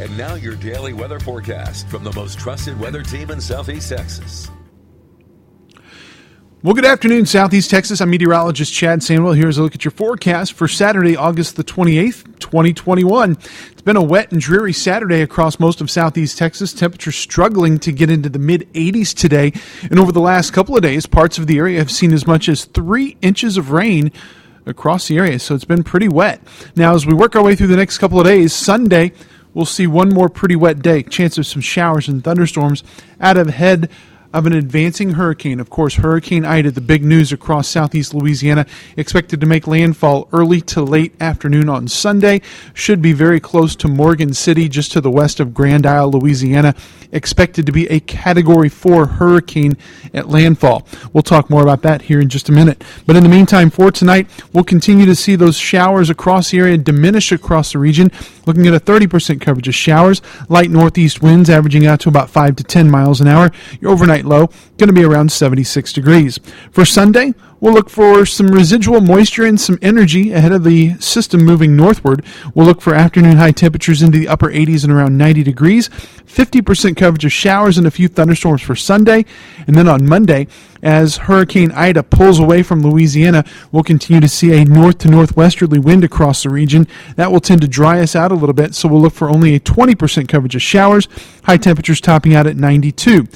And now your daily weather forecast from the most trusted weather team in Southeast Texas. Well, good afternoon, Southeast Texas. I'm meteorologist Chad Sandwell. Here's a look at your forecast for Saturday, August the 28th, 2021. It's been a wet and dreary Saturday across most of Southeast Texas. Temperatures struggling to get into the mid 80s today. And over the last couple of days, parts of the area have seen as much as three inches of rain across the area. So it's been pretty wet. Now, as we work our way through the next couple of days, Sunday, we'll see one more pretty wet day. Chance of some showers and thunderstorms out of head of an advancing hurricane. Of course, Hurricane Ida, the big news across southeast Louisiana, expected to make landfall early to late afternoon on Sunday. Should be very close to Morgan City, just to the west of Grand Isle, Louisiana. Expected to be a Category 4 hurricane at landfall. We'll talk more about that here in just a minute. But in the meantime, for tonight, we'll continue to see those showers across the area diminish across the region. Looking at a 30% coverage of showers, light northeast winds averaging out to about 5 to 10 miles an hour. Your overnight low going to be around 76 degrees. For Sunday, we'll look for some residual moisture and some energy ahead of the system moving northward. We'll look for afternoon high temperatures into the upper 80s and around 90 degrees. 50% coverage of showers and a few thunderstorms for Sunday. And then on Monday, as Hurricane Ida pulls away from Louisiana, we'll continue to see a north to northwesterly wind across the region. That will tend to dry us out a little bit, so we'll look for only a 20% coverage of showers, high temperatures topping out at 92.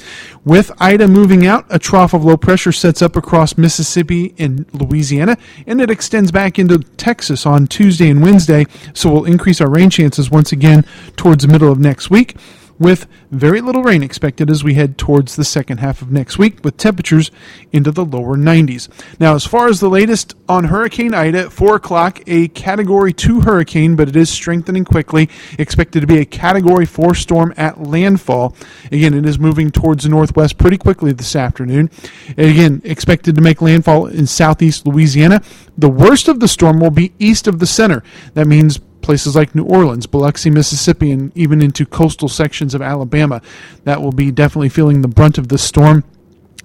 With Ida moving out, a trough of low pressure sets up across Mississippi and Louisiana, and it extends back into Texas on Tuesday and Wednesday, so we'll increase our rain chances once again towards the middle of next week with very little rain expected as we head towards the second half of next week, with temperatures into the lower 90s. Now, as far as the latest on Hurricane Ida, at 4 o'clock, a Category 2 hurricane, but it is strengthening quickly, expected to be a Category 4 storm at landfall. Again, it is moving towards the northwest pretty quickly this afternoon. Again, expected to make landfall in southeast Louisiana. The worst of the storm will be east of the center. That means places like New Orleans, Biloxi, Mississippi, and even into coastal sections of Alabama. That will be definitely feeling the brunt of this storm.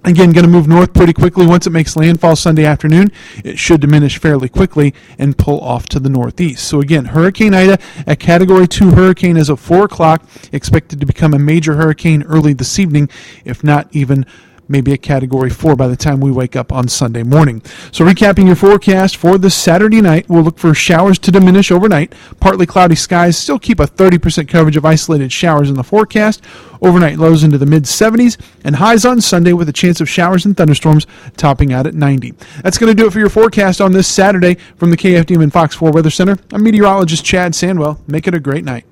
Again, going to move north pretty quickly. Once it makes landfall Sunday afternoon, it should diminish fairly quickly and pull off to the northeast. So again, Hurricane Ida, a Category 2 hurricane as of 4 o'clock, expected to become a major hurricane early this evening, if not even maybe a category four by the time we wake up on Sunday morning. So, recapping your forecast for this Saturday night, we'll look for showers to diminish overnight. Partly cloudy skies still keep a 30% coverage of isolated showers in the forecast. Overnight lows into the mid 70s and highs on Sunday with a chance of showers and thunderstorms topping out at 90. That's going to do it for your forecast on this Saturday from the KFDM and Fox 4 Weather Center. I'm meteorologist Chad Sandwell. Make it a great night.